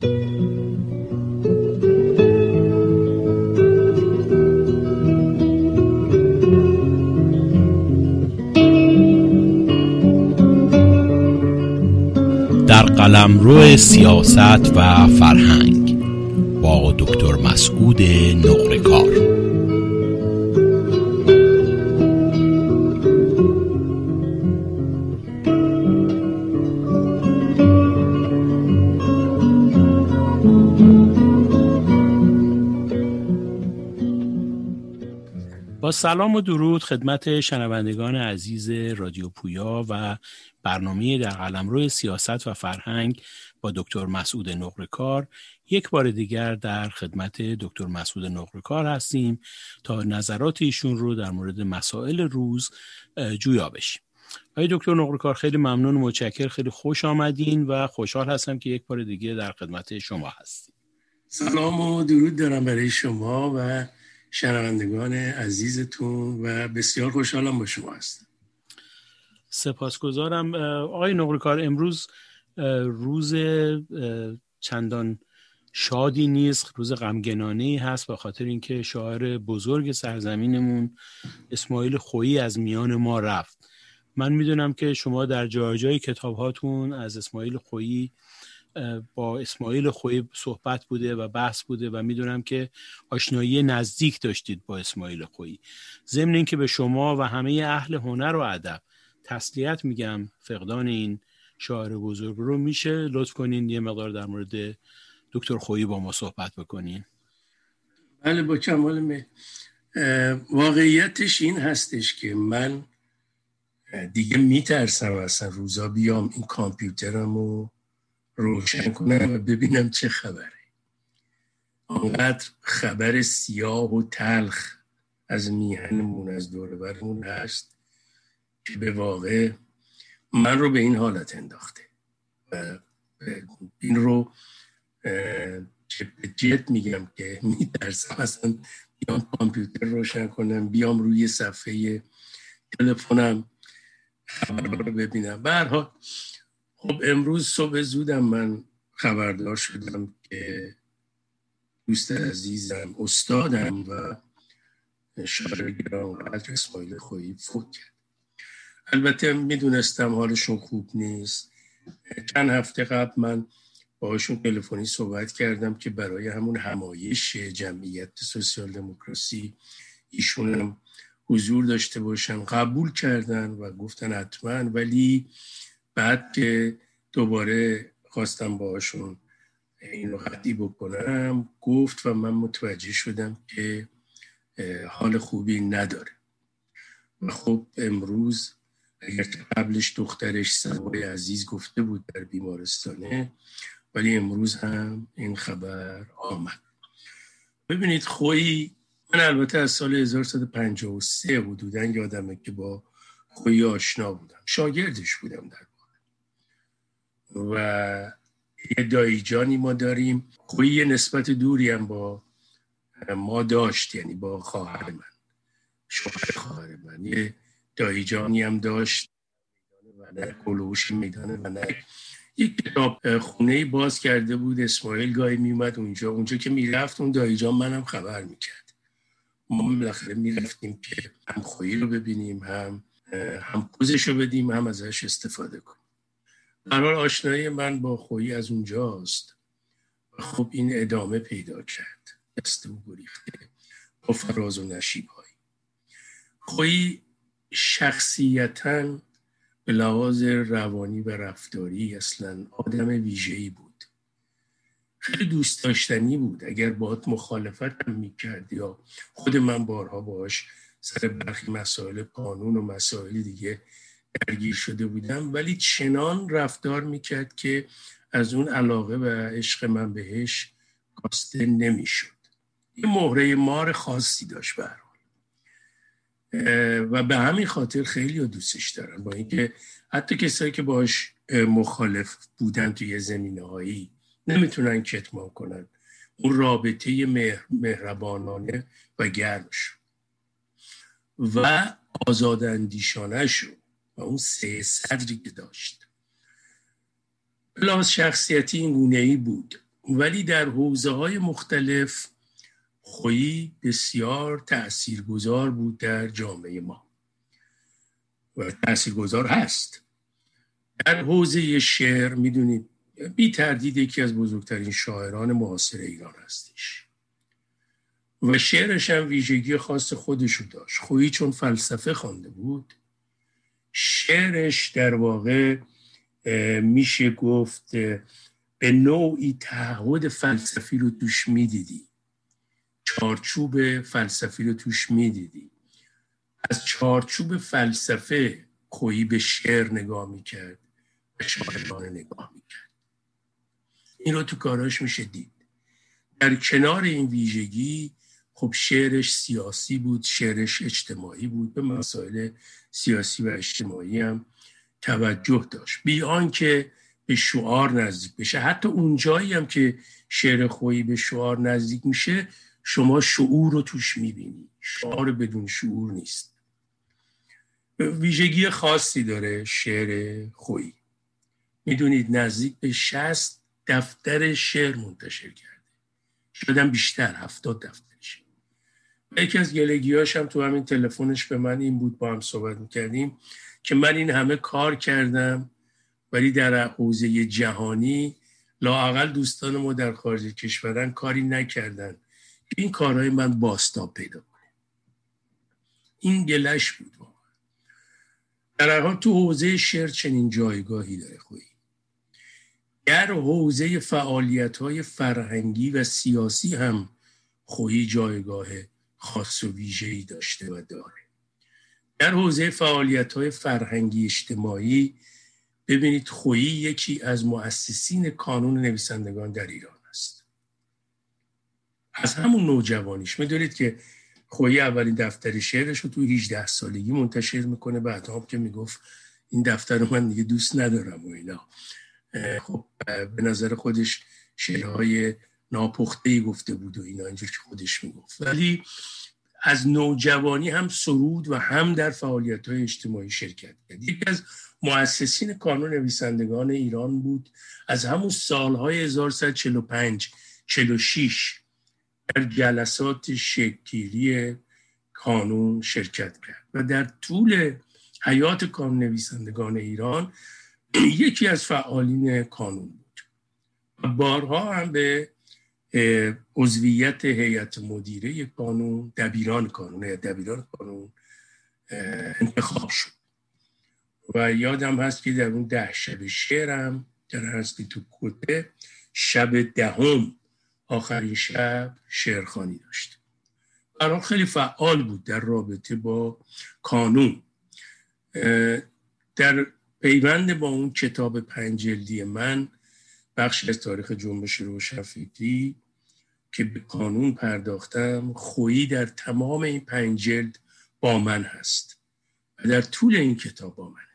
در قلمرو سیاست و فرهنگ با دکتر مسعود سلام و درود خدمت شنوندگان عزیز رادیو پویا و برنامه در قلمرو سیاست و فرهنگ با دکتر مسعود نقرکار. یک بار دیگر در خدمت دکتر مسعود نقرکار هستیم تا نظرات ایشون رو در مورد مسائل روز جویا بشیم. آقای دکتر نقرکار خیلی ممنون و متشکر خیلی خوش آمدین و خوشحال هستم که یک بار دیگه در خدمت شما هستیم. سلام و درود دارم برای شما و شنوندگان عزیزتون و بسیار خوشحالم با شما هستم. سپاسگزارم. آقای نقرکار امروز روز چندان شادی نیست روز غمگنانه هست به خاطر اینکه شاعر بزرگ سرزمینمون اسماعیل خویی از میان ما رفت. من می‌دونم که شما در جای جای کتاب هاتون از اسماعیل خویی با اسماعیل خویی صحبت بوده و بحث بوده و می‌دونم که آشنایی نزدیک داشتید با اسماعیل خویی ضمن اینکه به شما و همه اهل هنر و ادب تسلیت میگم فقدان این شاعر بزرگ رو میشه. لطف کنین یه مقدار در مورد دکتر خویی با ما صحبت بکنین. بله با کمال می واقعیتش این هستش که من دیگه میترسم اصلا روزا بیام این کامپیوترم رو روشن کنم و ببینم چه خبره. آنقدر خبر سیاه و تلخ از میهنمون از دور هست که به واقع من رو به این حالت انداخته. و این رو جد میگم که میترسم اصلا بیام کامپیوتر روشن کنم بیام روی صفحه تلفنم خبر رو ببینم. برها خب امروز صبح زودم من خبردار شدم که دوست عزیزم استادم و شاعر قدر اسماعیل خویی فوت کرد. البته می‌دونستم حالشون خوب نیست. چند هفته قبل من باشون تلفنی صحبت کردم که برای همون همایش جمعیت سوسیال دموکراسی ایشونم حضور داشته باشن. قبول کردن و گفتن حتما ولی بعد که دوباره خواستم باشون این رو قطعی بکنم گفت و من متوجه شدم که حال خوبی نداره. و خب امروز اگر قبلش دخترش سوای عزیز گفته بود در بیمارستانه ولی امروز هم این خبر آمد. ببینید خویی من البته از سال 1353 حدودا یادمه که با خویی آشنا بودم. شاگردش بودم در و یه دایجانی ما داریم. خویی یه نسبت دوری هم با ما داشت یعنی با خواهر من. شوهر خواهر من. یه دایجانی هم داشت. و کلوش میدان و یک کتاب خونه باز کرده بود. اسماعیل گاهی میومد اونجا. اونجا که می‌رفت اون دایجان منم خبر می‌کرد. ما بالاخره می‌رفتیم که هم خویی رو ببینیم هم هم پوزش رو بدیم هم ازش استفاده کنیم. قرار آشنایی من با خویی از اونجاست. و خب این ادامه پیدا کرد. دست او گریخته با فراز و نشیب هایی خویی شخصیتا به لحاظ روانی و رفتاری اصلا آدم ویژه‌ای بود. خیلی دوست داشتنی بود. اگر باهات مخالفت هم می‌کرد یا خود من بارها باش سر برخی مسائل قانون و مسائل دیگه درگیر شده بودم. ولی چنان رفتار می‌کرد که از اون علاقه و عشق من بهش کاسته نمی‌شد. یه مهره مار خاصی داشت به و به همین خاطر خیلی دوستش دارن با اینکه حتی کسایی که باش مخالف بودن توی زمینه هایی نمی‌تونن کتمان کنن. اون رابطه مهربانانه و گرمش و آزاداندیشانه شد. و اون سه صدری که داشت. لحاظ شخصیتی این گونه ای بود ولی در حوزه های مختلف خویی بسیار تاثیرگذار بود در جامعه ما. و تاثیرگذار هست. در حوزه شعر می‌دونید بی تردید یکی از بزرگترین شاعران معاصر ایران هستش. و شعرش هم ویژگی خاص خودشو داشت. خویی چون فلسفه خوانده بود شعرش در واقع میشه گفت به نوعی تعهد فلسفی رو توش می‌دیدی. چارچوب فلسفی رو توش می‌دیدی. از چارچوب فلسفه خویی به شعر نگاه می‌کرد به شاعران نگاه می‌کرد. این رو تو کاراش میشه دید. در کنار این ویژگی خب شعرش سیاسی بود شعرش اجتماعی بود به مسائل سیاسی و اجتماعی هم توجه داشت. بیان که به شعار نزدیک بشه. حتی اونجایی هم که شعر خویی به شعار نزدیک میشه شما شعور رو توش می‌بینی. شعار بدون شعور نیست. ویژگی خاصی داره شعر خویی. می‌دونید نزدیک به شست دفتر شعر منتشر کرده. شدم بیشتر هفتاد دفترش یکی از گلگیاش هم تو همین تلفنش به من این بود با هم صحبت می‌کردیم که من این همه کار کردم ولی در حوزه جهانی لاقل دوستان ما در خارج کشورن کاری نکردن. این کارهای من باستاب پیدا کنه. این گلش بود در هر حال تو حوزه شعر چنین جایگاهی داره خویی. در حوزه فعالیت های فرهنگی و سیاسی هم خویی جایگاه خاص و ویژه‌ای داشته و داره. در حوزه فعالیت های فرهنگی اجتماعی ببینید خویی یکی از مؤسسین کانون نویسندگان در ایران است. از همون نوجوانیش می‌دونید که خویی اولین دفتر شعرش رو تو 18 سالگی منتشر می‌کنه بعد هم که می‌گفت این دفتر رو من دیگه دوست ندارم و اینا. خب به نظر خودش شعرهای ناپخته گفته بود و اینا اینجور که خودش می‌گفت. ولی از نوجوانی هم سرود و هم در فعالیت های اجتماعی شرکت کرد. یکی از مؤسسین کانون نویسندگان ایران بود. از همون سالهای 1145 46 در جلسات شکلگیری کانون شرکت کرد. و در طول حیات کانون نویسندگان ایران یکی از فعالین کانون بود. بارها هم به عضویت هیئت مدیره کانون دبیران کانون دبیران کانون انتخاب شد. و یادم هست که در اون ده شب شعرم در هستی تو کته شب دهم آخرین شب شعرخانی داشت برای خیلی فعال بود در رابطه با کانون در پیوند با اون کتاب پنجلدی من بخش از تاریخ جنبش روشنفکری که به قانون پرداختم خویی در تمام این پنج جلد با من هست و در طول این کتاب با منه.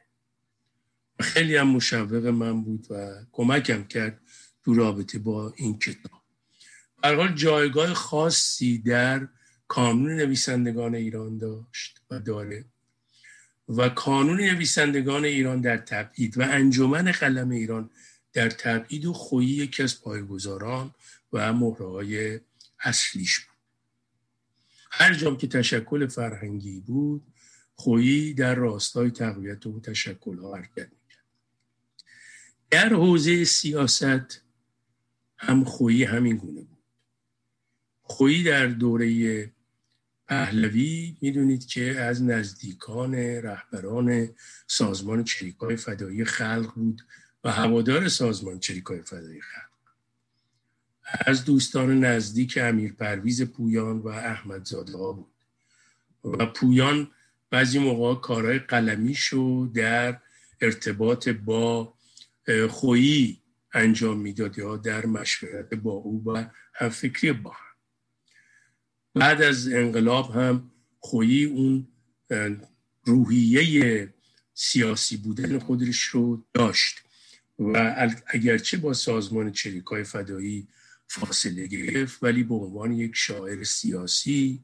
و خیلی هم مشوق من بود و کمکم کرد تو رابطه با این کتاب. حال جایگاه خاصی در کانون نویسندگان ایران داشت و داره. و کانون نویسندگان ایران در تبعید و انجمن قلم ایران در تبعید و خویی یکی از پایگزاران و مهره اصلیش بود. هر جام که تشکل فرهنگی بود خویی در راستای تقویت و تشکل ها حرکت می‌کرد. در حوزه سیاست هم خویی همین گونه بود. خویی در دوره پهلوی می‌دونید که از نزدیکان رهبران سازمان چریکای فدایی خلق بود و هوادار سازمان چریکای فدایی خلق. از دوستان نزدیک امیر پرویز پویان و احمد زاده ها بود. و پویان بعضی موقع کارهای قلمی شو در ارتباط با خویی انجام می‌داد یا در مشورت با او و هم فکری با هم. بعد از انقلاب هم خویی اون روحیه سیاسی بودن خودش رو داشت. و اگرچه با سازمان چریکای فدایی فاصله گرفت ولی به عنوان یک شاعر سیاسی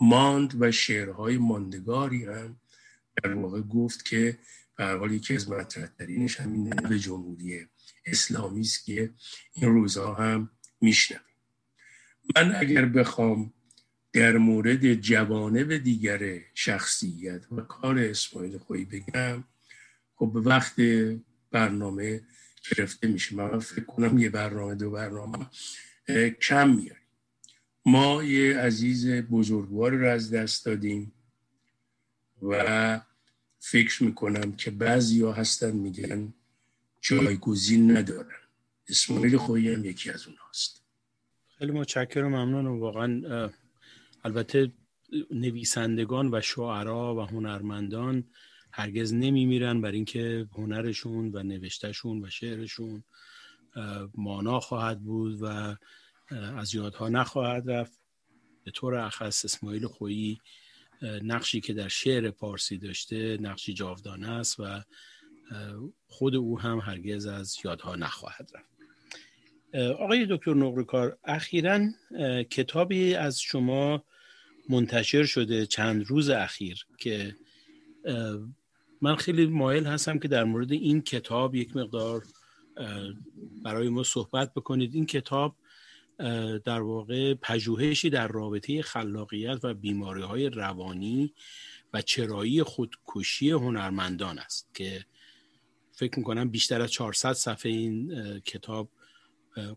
ماند و شعرهای ماندگاری هم در واقع گفت که به حال یکی از مطرحترینش همین به جمهوری اسلامی است که این روزها هم میشنویم. من اگر بخوام در مورد جوانب دیگر شخصیت و کار اسماعیل خویی بگم خب به وقت برنامه گرفته میشه. من فکر کنم یه برنامه دو برنامه. کم میاریم. ما یه عزیز بزرگوار رو از دست دادیم و فکر می‌کنم که بعضی ها هستن میگن جایگزین ندارن. اسماعیل خویی هم یکی از اونهاست خیلی متشکرم ممنون و واقعا البته نویسندگان و شعرا و هنرمندان هرگز نمیمیرن بر اینکه هنرشون و نوشتهشون و شعرشون مانا خواهد بود و از یادها نخواهد رفت. به طور اخص اسماعیل خویی نقشی که در شعر پارسی داشته نقشی جاودانه است و خود او هم هرگز از یادها نخواهد رفت. آقای دکتر نقرکار اخیرا کتابی از شما منتشر شده چند روز اخیر که من خیلی مایل هستم که در مورد این کتاب یک مقدار برای ما صحبت بکنید. این کتاب در واقع پژوهشی در رابطه خلاقیت و بیماری های روانی و چرایی خودکشی هنرمندان است که فکر می‌کنم بیشتر از 400 صفحه این کتاب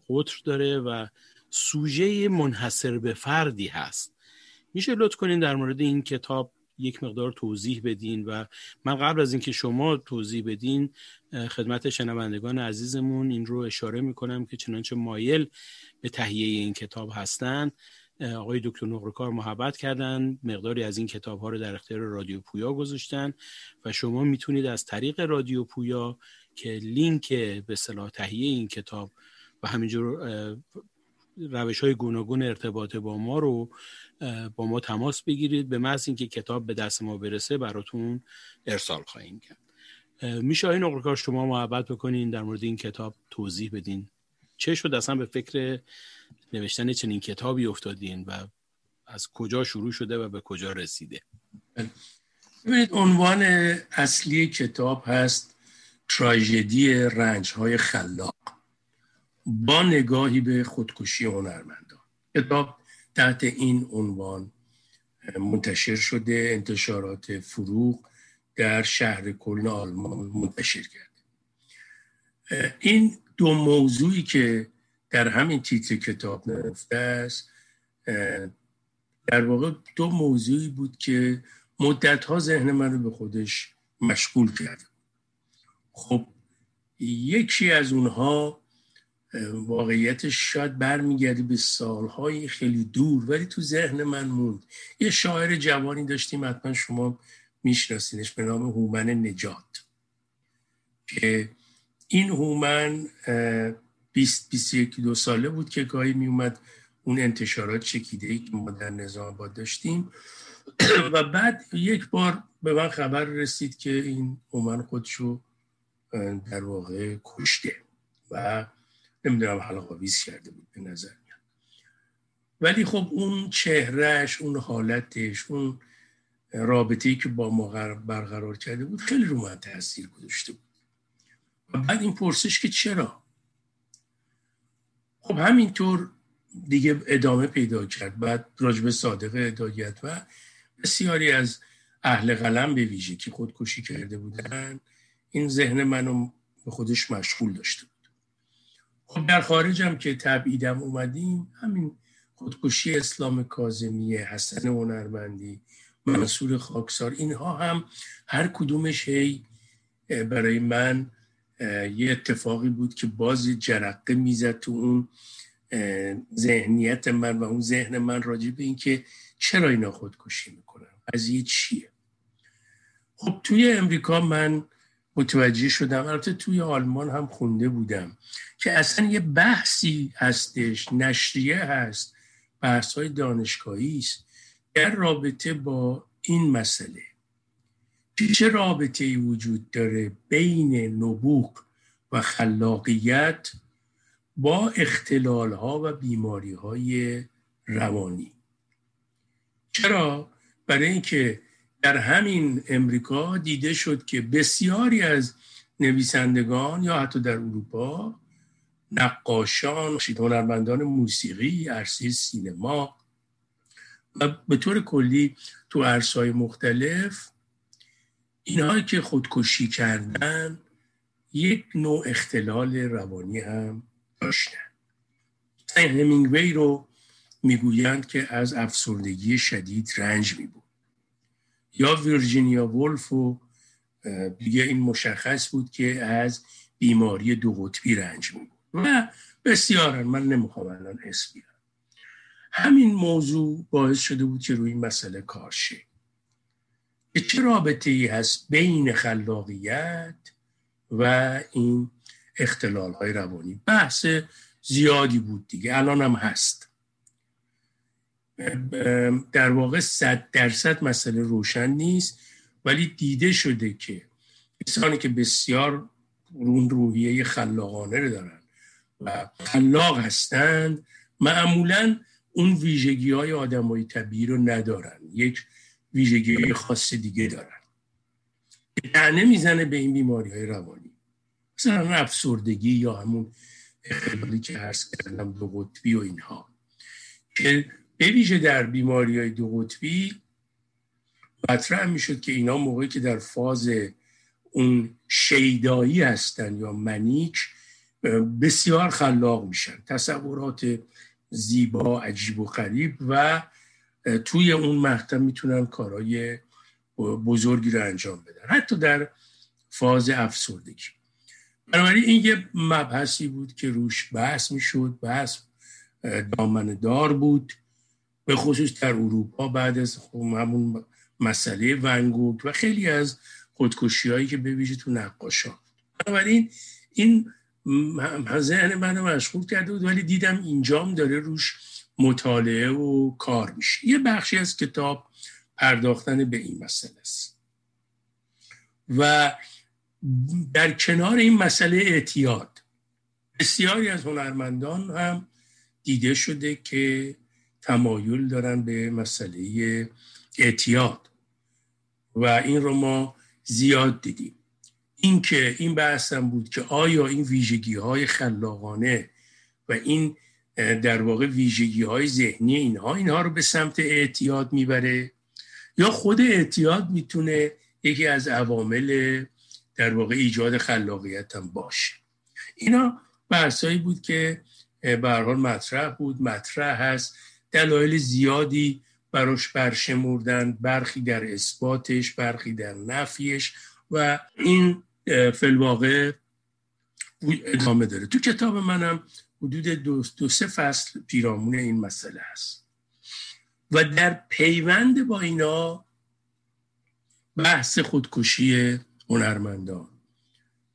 قطر داره و سوژه منحصر به فردی هست. میشه لطف کنین در مورد این کتاب یک مقدار توضیح بدین و من قبل از اینکه شما توضیح بدین خدمت شنوندگان عزیزمون این رو اشاره می‌کنم که چنانچه مایل به تهیه این کتاب هستند آقای دکتر نقرکار محبت کردن مقداری از این کتاب ها رو در اختیار رادیو پویا گذاشتن و شما می‌تونید از طریق رادیو پویا که لینک به صلاح تهیه این کتاب و همینجور روش های گوناگون ارتباط با ما رو با ما تماس بگیرید به محض اینکه کتاب به دست ما برسه براتون ارسال خواهیم کرد. میشه این نقرکار شما محبت بکنین در مورد این کتاب توضیح بدین. چه شد؟ اصلا به فکر نوشتن چنین کتابی افتادین و از کجا شروع شده و به کجا رسیده؟ ببینید عنوان اصلی کتاب هست تراژدی رنج های خلاق. با نگاهی به خودکشی هنرمندان. کتاب تحت این عنوان منتشر شده انتشارات فروغ در شهر کلن آلمان منتشر کرد. این دو موضوعی که در همین تیتر کتاب نرفته است در واقع دو موضوعی بود که مدت ها ذهن من رو به خودش مشغول کرد. خب یکی از اونها واقعیتش شاید برمیگرده به سالهای خیلی دور ولی تو ذهن من موند. یه شاعر جوانی داشتیم حتما شما میشناسینش به نام هومن نجات که این هومن 20 21 دو ساله بود که گاهی میومد اون انتشارات چکیده ای که ما در نظام آباد داشتیم. و بعد یک بار به من خبر رسید که این هومن خودشو در واقع کشته و نمی‌دونم حلقه ویز کرده بود به نظر میاد. ولی خب اون چهرهش اون حالتش اون رابطه‌ای که با ما برقرار کرده بود خیلی رو من تاثیر گذاشته بود. و بعد این پرسش که چرا؟ خب همینطور دیگه ادامه پیدا کرد. بعد راجب صادق هدایت و بسیاری از اهل قلم به ویژه که خودکشی کرده بودن این ذهن منو به خودش مشغول داشته بود. خب در خارجم که تبعیدم اومدیم همین خودکشی اسلام کازمیه حسن هنرمندی منصور خاکسار اینها هم هر کدومش هی برای من یه اتفاقی بود که باز جرقه می‌زد تو اون ذهنیت من و اون ذهن من راجع به اینکه چرا اینا خودکشی می‌کنن قضیه چیه؟ خب توی امریکا من متوجه شدم. البته توی آلمان هم خونده بودم که اصلا یه بحثی هستش نشریه هست بحث های دانشگاهی است. در رابطه با این مسئله چه رابطه ای وجود داره بین نبوغ و خلاقیت با اختلال ها و بیماری های روانی؟ چرا؟ برای اینکه در همین امریکا دیده شد که بسیاری از نویسندگان یا حتی در اروپا نقاشان هنرمندان موسیقی عرصه سینما و به طور کلی تو عرصهای مختلف اینهایی که خودکشی کردن یک نوع اختلال روانی هم داشتن. همینگوی رو می‌گویند که از افسردگی شدید رنج میبود یا ویرجینیا ولف و دیگه این مشخص بود که از بیماری دو قطبی رنج میبود. و بسیارن من نمی‌خوام الان اسم همین موضوع باعث شده بود که روی این مسئله کار شه. چه رابطه ای هست بین خلاقیت و این اختلال های روانی؟ بحث زیادی بود دیگه الان هم هست. در واقع صد درصد مسئله روشن نیست ولی دیده شده که کسانی که بسیار رون روحیه خلاقانه رو دارن و خلاق هستند معمولا اون ویژگی های آدم های طبیعی رو ندارن. یک ویژگی خاص دیگه دارن. دهنه می‌زنه به این بیماری های روانی. مثلا افسردگی یا همون اختلالی که هست کردم دو قطبی و اینها. که به ویژه در بیماری های دو قطبی مطرح می‌شد که اینا موقعی که در فاز اون شیدایی هستن یا منیک بسیار خلاق میشن. تصورات زیبا عجیب و غریب و توی اون مقطع می‌تونن کارهای بزرگی رو انجام بدن. حتی در فاز افسردگی. بنابراین این یه مبحثی بود که روش بحث می‌شد. بحث دامن دار بود. به خصوص در اروپا بعد از خب همون مسئله ونگوک و خیلی از خودکشی هایی که ببیشه تو نقاشا. بنابراین این ذهن منو مشغول کرده بود ولی دیدم اینجام داره روش مطالعه و کار میشه. یه بخشی از کتاب پرداختن به این مسئله است. و در کنار این مسئله اعتیاد بسیاری از هنرمندان هم دیده شده که تمایل دارن به مسئله اعتیاد. و این رو ما زیاد دیدیم. این که این بحثم بود که آیا این ویژگی های خلاقانه و این در واقع ویژگی های ذهنی اینها اینها رو به سمت اعتیاد می‌بره؟ یا خود اعتیاد می‌تونه یکی از عوامل در واقع ایجاد خلاقیت هم باشه؟ اینا بحثایی بود که به حال مطرح بود. مطرح هست. دلایل زیادی براش برشمردن برخی در اثباتش برخی در نفیش و این فلواقع ادامه داره. تو کتاب منم حدود دو, دو سه فصل پیرامون این مسئله هست و در پیوند با اینا بحث خودکشی هنرمندان.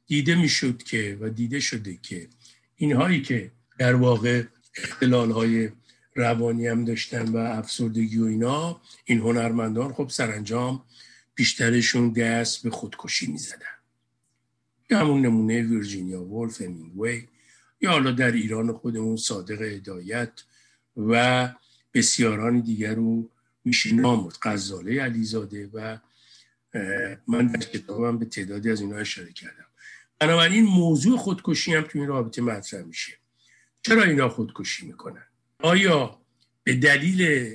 دیده می‌شد که و دیده شده که اینهایی که در واقع اختلال های روانی هم داشتن و افسردگی و اینا. این هنرمندان خب سرانجام بیشترشون دست به خودکشی می‌زدن. همون نمونه ویرجینیا وولف همینگوی. یا حالا در ایران خودمون صادق هدایت و بسیاران دیگر رو میشه نامود غزاله علیزاده و من در کتابم به تعدادی از اینا اشاره کردم. بنابراین موضوع خودکشی هم تو این رابطه مطرح میشه. چرا اینا خودکشی می‌کنن؟ آیا به دلیل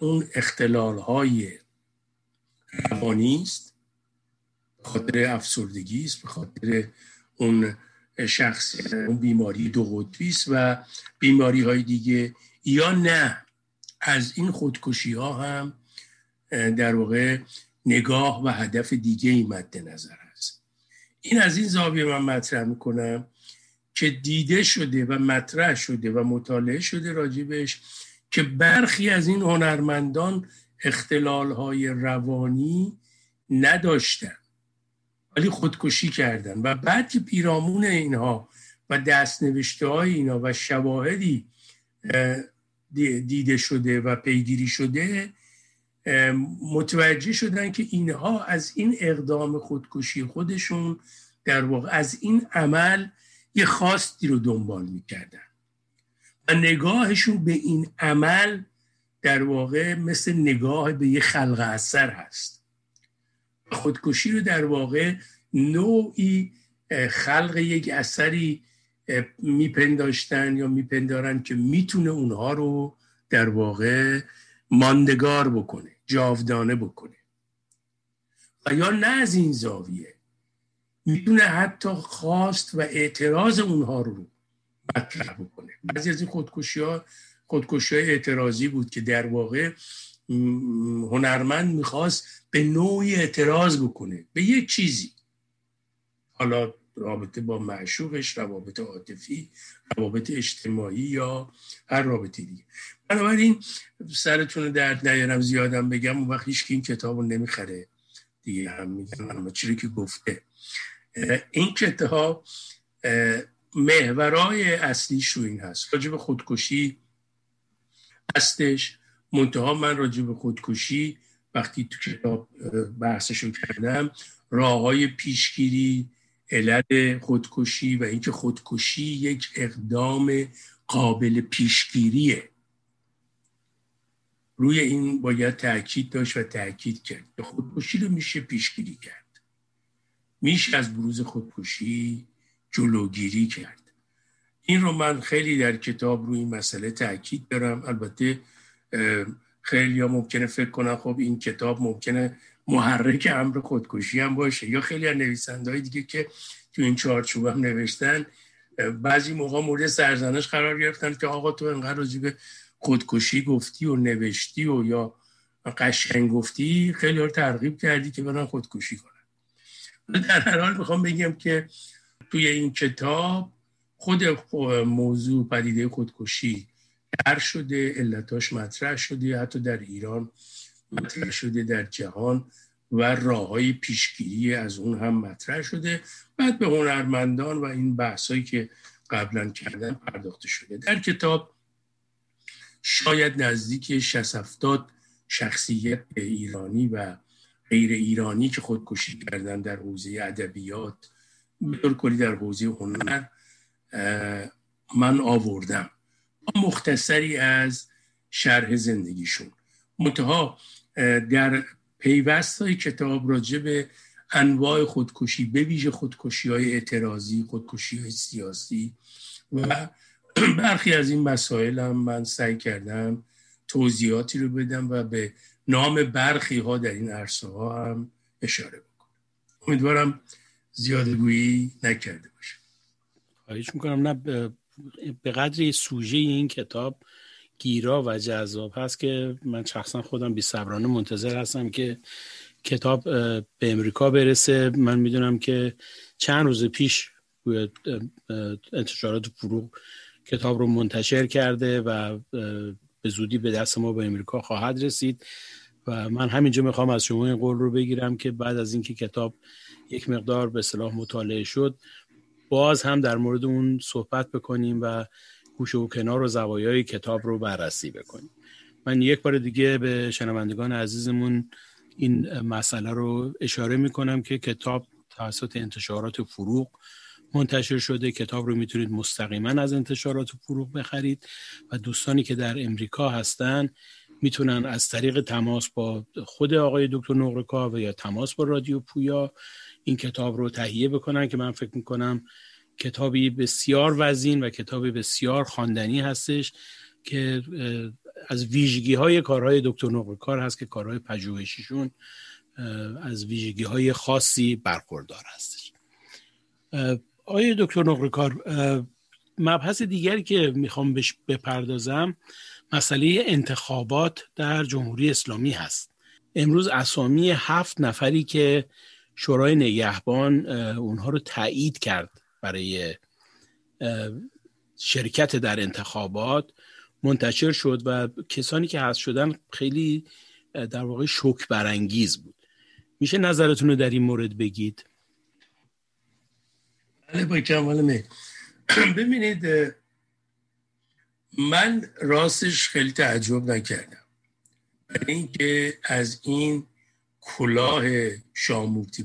اون اختلال های روانی است؟ به خاطر افسردگی است به خاطر اون شخص اون بیماری دو قطبی است و بیماری های دیگه یا نه؟ از این خودکشی ها هم در واقع نگاه و هدف دیگه ای مد نظر هست این از این زاویه من مطرح می‌کنم. که دیده شده و مطرح شده و مطالعه شده راجبش که برخی از این هنرمندان اختلال های روانی نداشتن ولی خودکشی کردن. و بعد که پیرامون اینها و دستنوشته های اینا و شواهدی دیده شده و پیگیری شده متوجه شدن که اینها از این اقدام خودکشی خودشون در واقع از این عمل یه خواستی رو دنبال می‌کردن. و نگاهشون به این عمل در واقع مثل نگاه به یه خلق اثر هست. خودکشی رو در واقع نوعی خلق یک اثری میپنداشتن یا میپندارن که می‌تونه اونها رو در واقع ماندگار بکنه جاودانه بکنه. و یا نه از این زاویه می‌تونه حتی خواست و اعتراض اونها رو مطرح بکنه. بعضی از این خودکشی ها خودکشی های اعتراضی بود که در واقع هنرمند می‌خواست به نوعی اعتراض بکنه به یک چیزی. حالا رابطه با معشوقش روابط عاطفی روابط اجتماعی یا هر رابطه دیگه. بنابراین سرتون درد نیارم زیادم بگم اون وقت هیچ این کتاب رو نمی‌خره. دیگه هم میگن اما چیزی که گفته. این کتاب محورای اصلیش رو این هست. راجب خودکشی هستش. منتها من راجب خودکشی وقتی تو کتاب بحثشو کردم راه های پیشگیری علت خودکشی و اینکه خودکشی یک اقدام قابل پیشگیریه. روی این باید تاکید داشت و تاکید کرد خودکشی رو میشه پیشگیری کرد. میشه از بروز خودکشی جلوگیری کرد. این رو من خیلی در کتاب روی این مسئله تاکید دارم. البته خیلی ها ممکنه فکر کنن خب این کتاب ممکنه محرک امر خودکشی هم باشه یا خیلی از نویسنده دیگه که تو این چارچوب هم نوشتن بعضی موقع مورد سرزنش قرار گرفتن که آقا تو انقدر راجع به خودکشی گفتی و نوشتی و یا قشنگ گفتی خیلی ها ترغیب کردی که برن خودکشی کنن. در هر حال می‌خوام بگم که توی این کتاب خود موضوع پدیده خودکشی در شده علتاش مطرح شده حتی در ایران مطرح شده در جهان و راه های پیشگیری از اون هم مطرح شده. بعد به هنرمندان و این بحثایی که قبلا کردن پرداخته شده. در کتاب شاید نزدیک 60 شخصیت ایرانی و غیر ایرانی که خودکشی کردن در حوزه ادبیات به کلی در حوزه هنر من آوردم. مختصری از شرح زندگیشون. منتها در پیوست های کتاب راجع به انواع خودکشی به ویژه خودکشی های اعتراضی خودکشی های سیاسی و برخی از این مسائل هم من سعی کردم توضیحاتی رو بدم و به نام برخی ها در این عرصه ها هم اشاره بکنم امیدوارم زیاده گویی نکرده باشم خواهش می‌کنم. نه به قدری سوژه این کتاب گیرا و جذاب هست که من شخصا خودم بی صبرانه منتظر هستم که کتاب به امریکا برسه. من می‌دونم که چند روز پیش انتشارات فروغ کتاب رو منتشر کرده و به زودی به دست ما به امریکا خواهد رسید و من همینجا می‌خوام از شما این قول رو بگیرم که بعد از اینکه کتاب یک مقدار به صلاح مطالعه شد باز هم در مورد اون صحبت بکنیم و گوشه و کنار و زوایای کتاب رو بررسی بکنیم. من یک بار دیگه به شنوندگان عزیزمون این مسئله رو اشاره می‌کنم که کتاب توسط انتشارات فروغ منتشر شده. کتاب رو می‌تونید مستقیما از انتشارات فروغ بخرید و دوستانی که در امریکا هستن می‌تونن از طریق تماس با خود آقای دکتر نقرکا و یا تماس با رادیو پویا این کتاب رو تهیه بکنن که من فکر می‌کنم کتابی بسیار وزین و کتابی بسیار خواندنی هستش که از ویژگی های کارهای دکتر نقرکار هست که کارهای پژوهشیشون از ویژگی های خاصی برخوردار هستش. آیا دکتر نقرکار مبحث دیگری که می‌خوام بهش بپردازم مسئله انتخابات در جمهوری اسلامی هست. امروز اسامی هفت نفری که شورای نگهبان اونها رو تایید کرد برای شرکت در انتخابات. منتشر شد و کسانی که هست شدن خیلی در واقع شوک برانگیز بود. میشه نظرتون رو در این مورد بگید؟ بله با کمال ببینید من راستش خیلی تعجب نکردم. اینکه از این کلاه شامورتی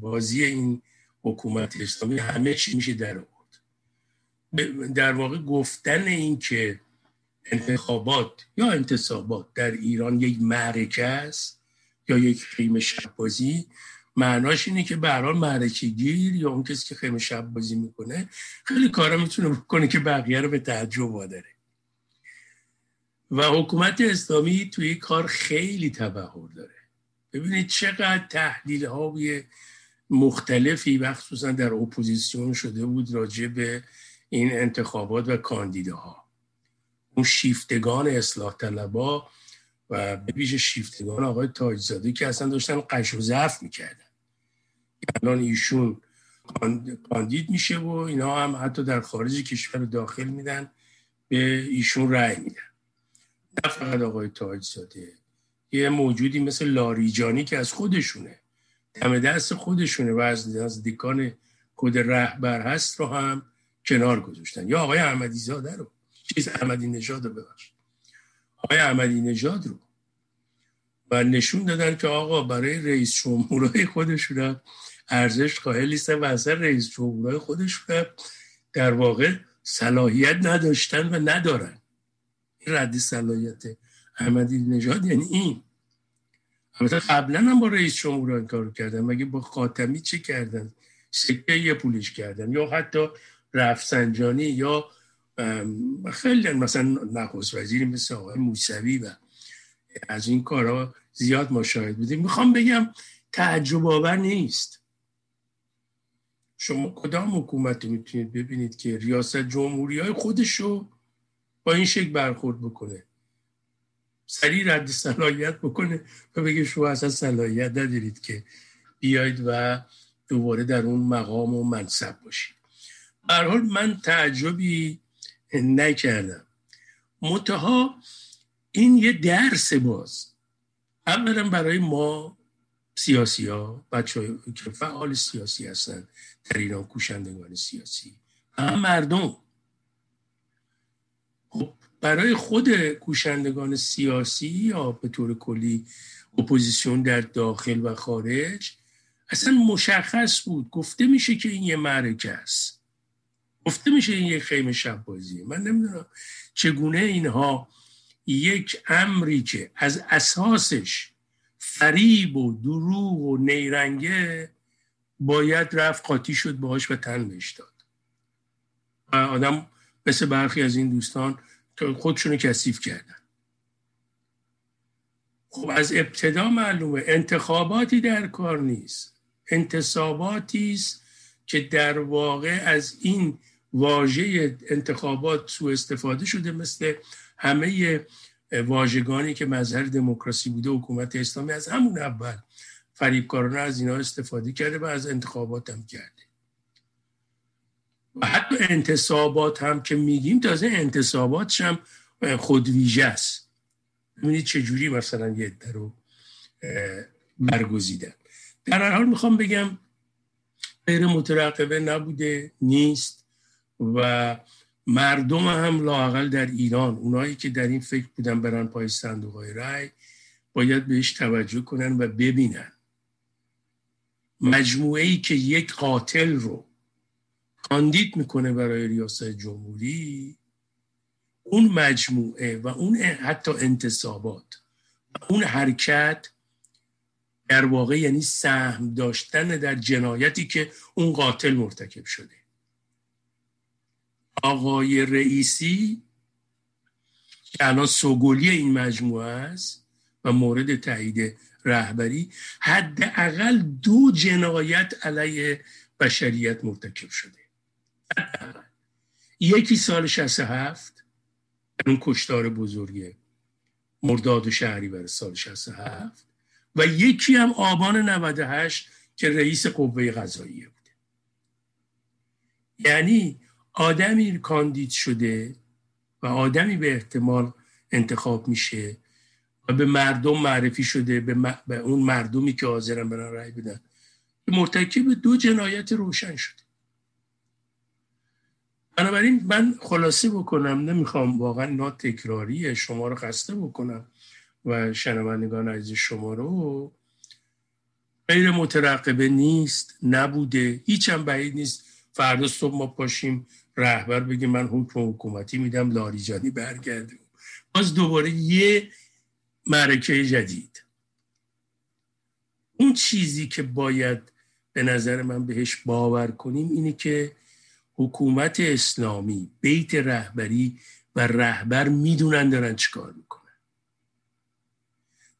بازی این حکومت اسلامی همه چی میشه در آورد. در واقع گفتن این که انتخابات یا انتصابات در ایران یک معرکه است یا یک خیم شبازی معناش اینه که به هر گیر یا اون کسی که خیمه شب بازی می‌کنه خیلی کارا می‌تونه بکنه که بقیه رو به تعجب واداره. و حکومت اسلامی توی کار خیلی تبهر داره. ببینید چقدر تحلیل های مختلفی مخصوصا در اپوزیسیون شده بود راجع به این انتخابات و کاندیداها. اون شیفتگان اصلاح طلبا و به ویژه شیفتگان آقای تاجزاده که اصلا داشتن قش و ضعف می‌کردن. الان ایشون کاندید میشه و اینا هم حتی در خارج کشور داخل میدن به ایشون رأی میدن. نه فقط آقای تاجزاده یه موجودی مثل لاریجانی که از خودشونه دم دست خودشونه و از نزدیکان خود رهبر هست رو هم کنار گذاشتن. یا آقای احمدی زاده رو چیز احمدی نژاد رو ببخشید. آقای احمدی نژاد رو. و نشون دادن که آقا برای رئیس جمهورهای خودشون ارزش قائل نیستن و اصلا رئیس جمهورهای خودشون در واقع صلاحیت نداشتن و ندارن. این ردی صلاحیت احمدی نژاد یعنی این. البته قبلا هم با رئیس جمهور این کارو کردن. مگه با خاتمی چه کردن؟ سکه یه پولیش کردن. یا حتی رفسنجانی یا خیلی مثلا نخست وزیری مثل آقای موسوی و از این کارها زیاد ما شاهد بودیم. می‌خوام بگم تعجب آور نیست. شما کدام حکومت می‌تونید ببینید که ریاست جمهوری های خودشو با این شکل برخورد بکنه؟ سریع رد صلاحیت بکنه و بگه شما اصلا صلاحیت ندارید که بیاید و دوباره در اون مقام و منصب باشید. حال من تعجبی نکردم. منتها این یه درس باز. اولا برای ما سیاسی ها بچه که فعال سیاسی هستن در ایران کوشندگان سیاسی. هم مردم. خب برای خود کوشندگان سیاسی یا به طور کلی اپوزیسیون در داخل و خارج اصلا مشخص بود. گفته میشه که این یه معرکه است. گفته میشه این یه خیمه شب بازیه من نمی‌دونم چگونه اینها یک امری که از اساسش فریب و دروغ و نیرنگه باید رفت قاطی شد باهاش و تن بهش داد. و آدم مثل برخی از این دوستان خودشونو کثیف کردن. خب از ابتدا معلومه انتخاباتی در کار نیست. انتصاباتی است که در واقع از این واژه انتخابات سو استفاده شده مثل همه واژگانی که مظهر دموکراسی بوده حکومت اسلامی از همون اول فریبکارانه از اینا استفاده کرده و از انتخابات هم کرده. و حتی انتصابات هم که میگیم تازه انتصاباتش هم خودویژه است. ببینید چجوری مثلا یه عده رو برگزیدن. در هر حال می‌خوام بگم غیر مترقبه نبوده نیست و مردم هم لاقل در ایران اونایی که در این فکر بودن برن پای صندوق های رای باید بهش توجه کنن و ببینن. مجموعه ای که یک قاتل رو کاندید می‌کنه برای ریاست جمهوری اون مجموعه و اون حتی انتصابات و اون حرکت در واقع یعنی سهم داشتن در جنایتی که اون قاتل مرتکب شده. آقای رئیسی که الان سوگلی این مجموعه است و مورد تایید رهبری حداقل دو جنایت علیه بشریت مرتکب شده. یکی سال 67 اون کشتار بزرگه مرداد و شهری برای سال 67 و یکی هم آبان 98 که رئیس قوه قضاییه بوده. یعنی آدمی کاندید شده و آدمی به احتمال انتخاب میشه و به مردم معرفی شده به, به اون مردمی که حاضرن برن رای بدن. مرتکب دو جنایت روشن شده. بنابراین من خلاصه بکنم نمی‌خوام واقعا نا تکراری شما رو خسته بکنم و شنوندگان عزیز شما رو. غیر مترقبه نیست نبوده هیچم بعید نیست. فردا صبح ما پاشیم رهبر بگه من حکم حکومتی میدم لاریجانی برگرده باز دوباره یه معرکه جدید. اون چیزی که باید به نظر من بهش باور کنیم اینه که حکومت اسلامی بیت رهبری و رهبر می‌دونن دارن چیکار می‌کنن.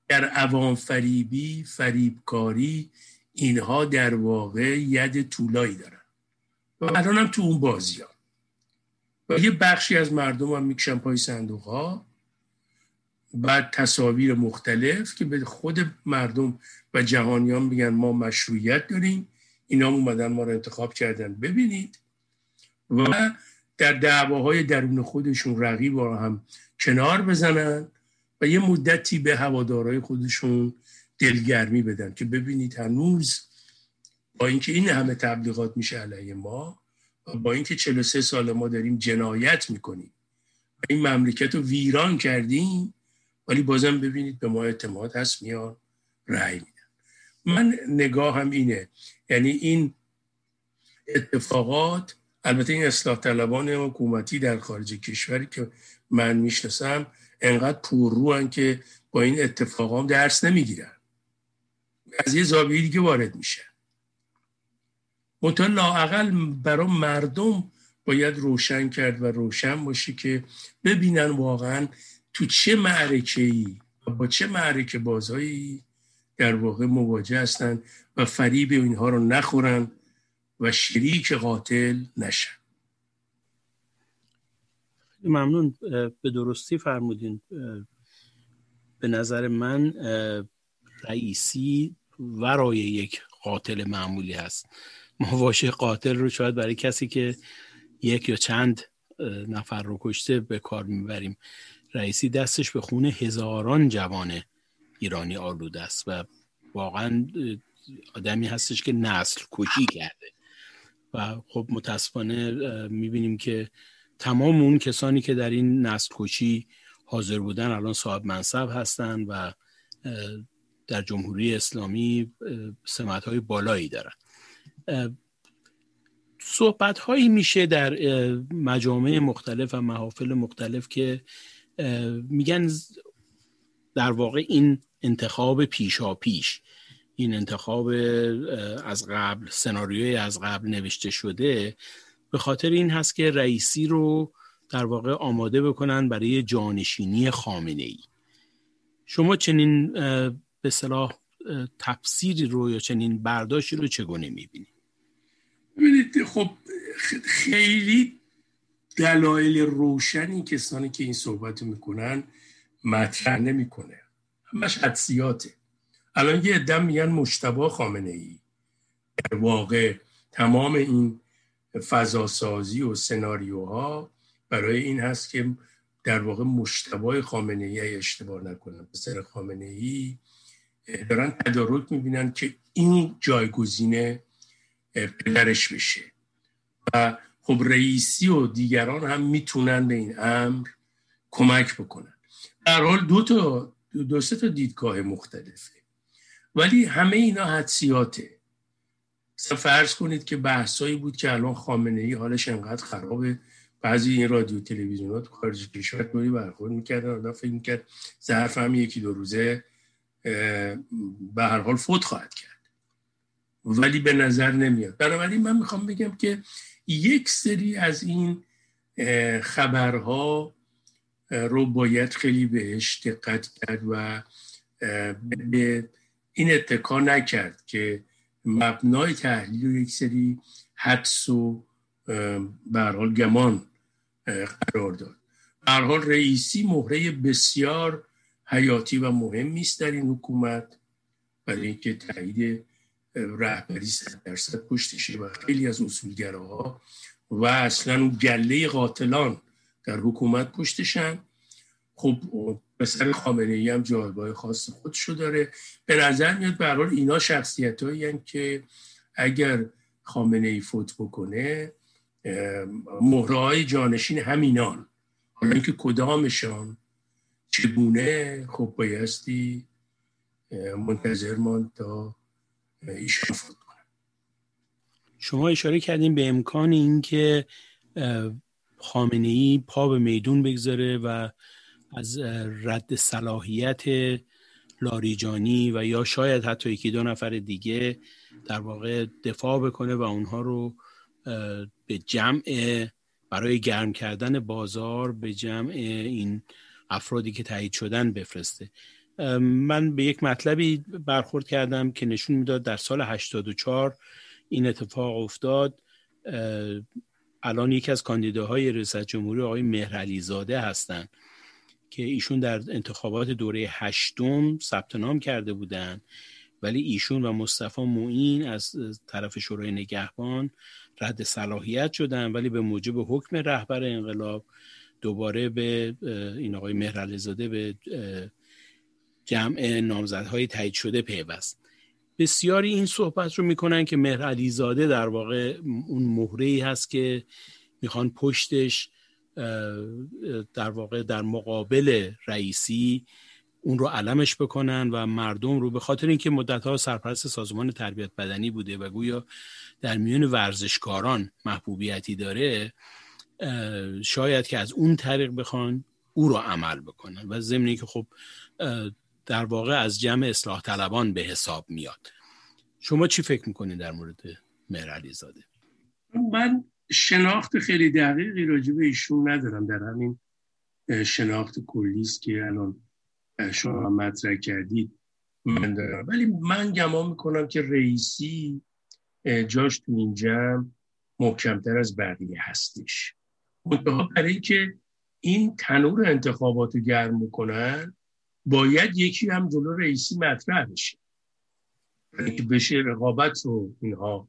در عوام فریبی فریبکاری اینها در واقع ید طولایی دارن. و الان هم تو اون بازی ها. و یه بخشی از مردم هم می‌کشن پای صندوق ها بعد تصاویر مختلف که به خود مردم و جهانیان میگن ما مشروعیت داریم اینا اومدن ما رو انتخاب کردن. ببینید. و در دعواهای درون خودشون رقیب رو هم کنار بزنن و یه مدتی به هوادارهای خودشون دلگرمی بدن که ببینید هنوز با اینکه این همه تبلیغات میشه علیه ما و با اینکه 43 سال ما داریم جنایت می‌کنیم. و این مملکت رو ویران کردیم. ولی بازم ببینید به ما اعتماد هست میان رأی میدن. من نگاه هم اینه یعنی این اتفاقات البته این اصلاح طلبان حکومتی در خارج کشوری که من می‌شناسم انقدر پررو که با این اتفاقام درس نمی‌گیرن. از یه زاویه دیگه وارد میشه منتها لاعقل برای مردم باید روشن کرد و روشن باشه که ببینن واقعا تو چه معرکه ای و با چه معرکه بازهایی در واقع مواجه هستن و فریب اینها رو نخورن و شریک قاتل نشن. ممنون. به درستی فرمودین. به نظر من رئیسی ورای یک قاتل معمولی هست. ما واژه قاتل رو شاید برای کسی که یک یا چند نفر رو کشته به کار می‌بریم. رئیسی دستش به خونه هزاران جوان ایرانی آلوده است و واقعا آدمی هستش که نسل کشی کرده. و خب متاسفانه می‌بینیم که تمام اون کسانی که در این نسل کشی حاضر بودن الان صاحب منصب هستند و در جمهوری اسلامی سمت های بالایی دارن. صحبت هایی میشه در مجامع مختلف و محافل مختلف که میگن در واقع این انتخاب پیشا پیش این انتخاب از قبل سناریوی از قبل نوشته شده به خاطر این هست که رئیسی رو در واقع آماده بکنن برای جانشینی خامنه ای شما چنین به صلاح تفسیری رو یا چنین برداشتی رو چگونه می‌بینید ببینید خب خیلی دلایل روشنی کسانی که این صحبت می‌کنن مطرح نمی‌کنه. همش حدسیاته. الان یه ادم میگن مشتبه خامنه ای در واقع تمام این فضاسازی و سناریوها برای این هست که در واقع مشتبه خامنه ای اشتباه نکنم پسر خامنه ای دارن تدارک می‌بینن که این جایگزین پدرش بشه. و خب رئیسی و دیگران هم می‌تونن به این امر کمک بکنن. در حال دو تا دو سه تا دیدگاه مختلفه. ولی همه اینا حدسیاته. مثلا فرض کنید که بحثایی بود که الان خامنه ای حالش انقدر خرابه. بعضی این رادیو تلویزیونات خارج کشور طوری برخورد می‌کردن آدم فکر می‌کرد ظرف هم یکی دو روزه به هر حال فوت خواهد کرد. ولی به نظر نمیاد. بنابراین من می‌خوام بگم که یک سری از این خبرها رو باید خیلی بهش دقت کرد و به این اتکا نکرد که مبنای تحلیل و یک سری حدس و حال گمان قرار داد. حال رئیسی مهره بسیار حیاتی و مهمی است در این حکومت برای اینکه تایید رهبری صد درصد پشتشه و خیلی از اصولگراها و اصلا اون گله قاتلان در حکومت پشتشن خب پسر خامنه ای هم جایگاه خاص خودشو داره. به نظر میاد به اینا شخصیت هایی که اگر خامنه ای فوت بکنه مهره های جانشین همینان. حالا اینکه کدامشان چگونه خب بایستی منتظر ماند تا ایشان فوت شما اشاره کردیم به امکان اینکه خامنه ای پا به میدون بگذاره و از رد صلاحیت لاریجانی و یا شاید حتی یکی دو نفر دیگه در واقع دفاع بکنه و اونها رو به جمع برای گرم کردن بازار به جمع این افرادی که تایید شدن بفرسته. من به یک مطلبی برخورد کردم که نشون می‌داد در سال 84 این اتفاق افتاد. الان یکی از کاندیداهای ریاست جمهوری آقای مهرعلی زاده هستند که ایشون در انتخابات دوره هشتم ثبت نام کرده بودند. ولی ایشون و مصطفی معین از طرف شورای نگهبان رد صلاحیت شدن ولی به موجب حکم رهبر انقلاب دوباره به این آقای مهرعلی زاده به جمع نامزدهای تایید شده پیوست. بسیاری این صحبت رو می‌کنن که مهر زاده در واقع اون مهره ای هست که می‌خوان پشتش در واقع در مقابل رئیسی اون رو علمش بکنن و مردم رو به خاطر اینکه مدت ها سرپرست سازمان تربیت بدنی بوده و گویا در میون ورزشکاران محبوبیتی داره شاید که از اون طریق بخوان او رو عمل بکنن. و ضمن که خب در واقع از جمع اصلاح طلبان به حساب میاد. شما چی فکر می‌کنید در مورد مهر زاده من شناخت خیلی دقیقی راجع به ایشون ندارم. در همین شناخت کلیست که الان شما مطرح کردید من دارم. ولی من گمان می‌کنم که رئیسی جاش تو این جمع محکمتر از بقیه هستش. منتها برای که این تنور انتخابات رو گرم می‌کنن باید یکی هم جلو رئیسی مطرح بشه. که بشه رقابت رو اینها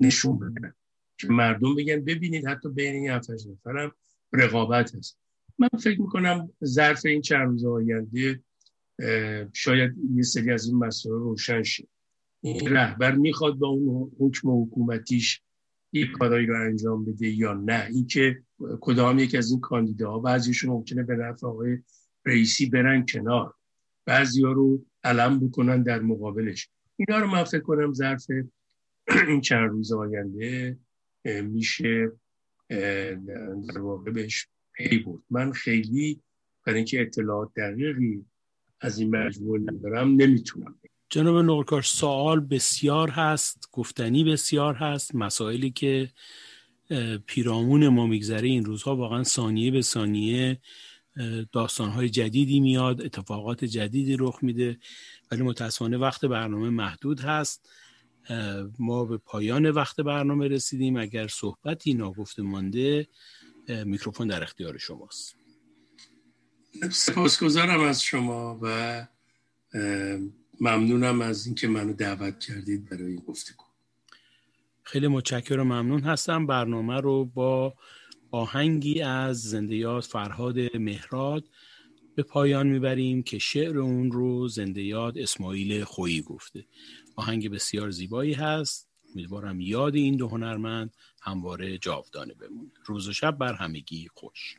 نشون بدن که مردم بگن ببینید حتی بین این هفت نفرم رقابت هست. من فکر می‌کنم ظرف این چند روز آینده شاید یه سری از این مسائل روشن شه. این رهبر می‌خواد با اون حکم حکومتیش یک کارایی رو انجام بده یا نه. اینکه کدام یک از این کاندیداها بعضیشون ممکنه به نفع آقای رئیسی برن کنار. بعضی ها رو علم بکنن در مقابلش. اینا رو من فکر کنم ظرف این چند روز آینده میشه در واقع بهش پی بود من خیلی برای اینکه اطلاعات دقیقی از این مجموعه ندارم نمی‌تونم. جناب نورکار سوال بسیار هست گفتنی بسیار هست مسائلی که پیرامون ما میگذره. این روزها واقعا ثانیه به ثانیه داستانهای جدیدی میاد اتفاقات جدیدی رخ میده. ولی متاسفانه وقت برنامه محدود هست. ما به پایان وقت برنامه رسیدیم. اگر صحبتی ناگفته مانده میکروفون در اختیار شماست. سپاسگزارم از شما و ممنونم از اینکه منو دعوت کردید برای این گفتگو. خیلی متشکرم و ممنون هستم. برنامه رو با آهنگی از زندیات فرهاد مهراد به پایان می‌بریم که شعر اون رو زندیات اسماعیل خویی گفته. آهنگ بسیار زیبایی هست. امیدوارم یاد این دو هنرمند همواره جاودانه بمونه. روز و شب بر همگی خوش.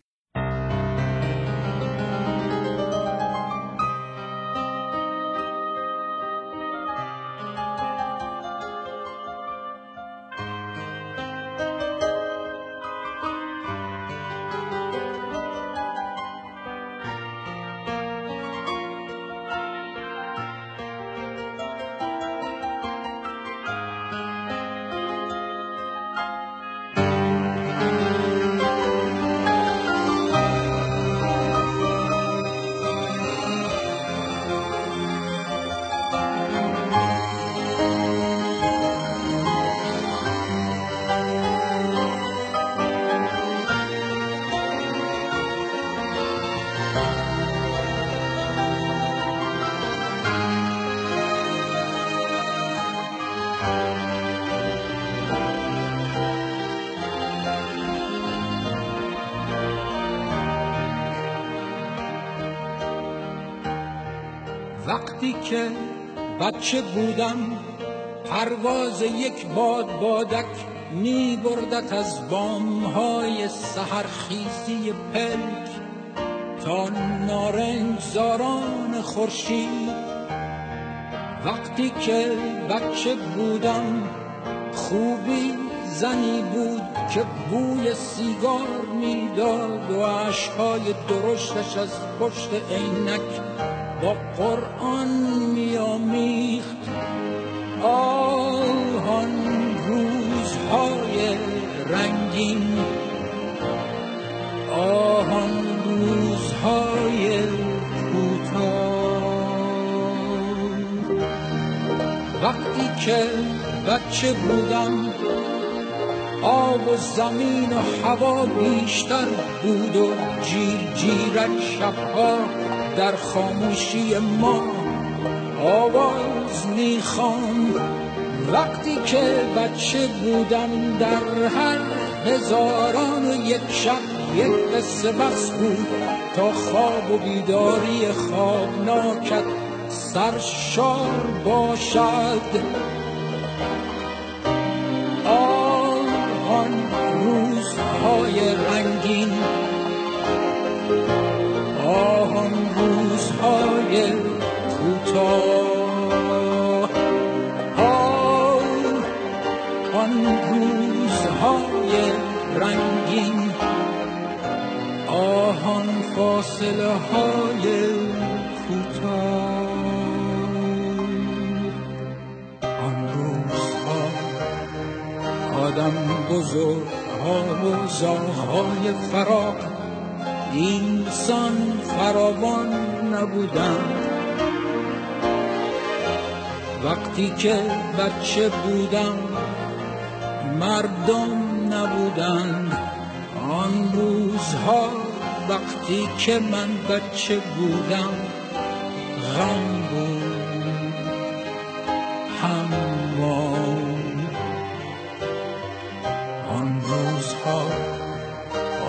که بچه بودم پرواز یک باد بادک می بردت از بام های سهرخیزی پلک تا نارنج زاران خورشید. وقتی که بچه بودم خوبی زنی بود که بوی سیگار می‌داد و عشقای درشتش از پشت عینک با قرآن میامیخت آهان روزهای رنگین. آهان روزهای کوتاه. وقتی که بچه بودم آب و زمین و هوا بیشتر بود و جیر جیرک شبها در خاموشی ما آواز می‌خوام. وقتی که بچه بودم در هر هزاران و یک شب یک قصه بس بود تا خواب و بیداری خوابناکت سرشار باشد. کوتاه آن روزهای رنگین آهان فاصله های کوتاه آن روزها آدم بزرگ ها و زاهای فراق اینسان فراوان نبودند وقتی که بچه بودم مردم نبودند آن روزها وقتی که من بچه بودم غم بود همان آن روزها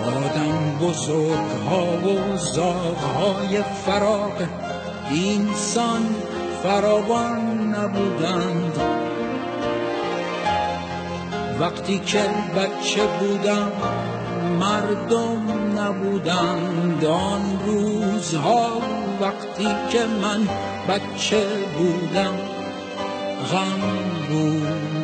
آدم بزرگها و زاغهای فراغ اینسان فراوان نبودند. وقتی که بچه بودم مردم نبودند. آن روزها وقتی که من بچه بودم غم بود.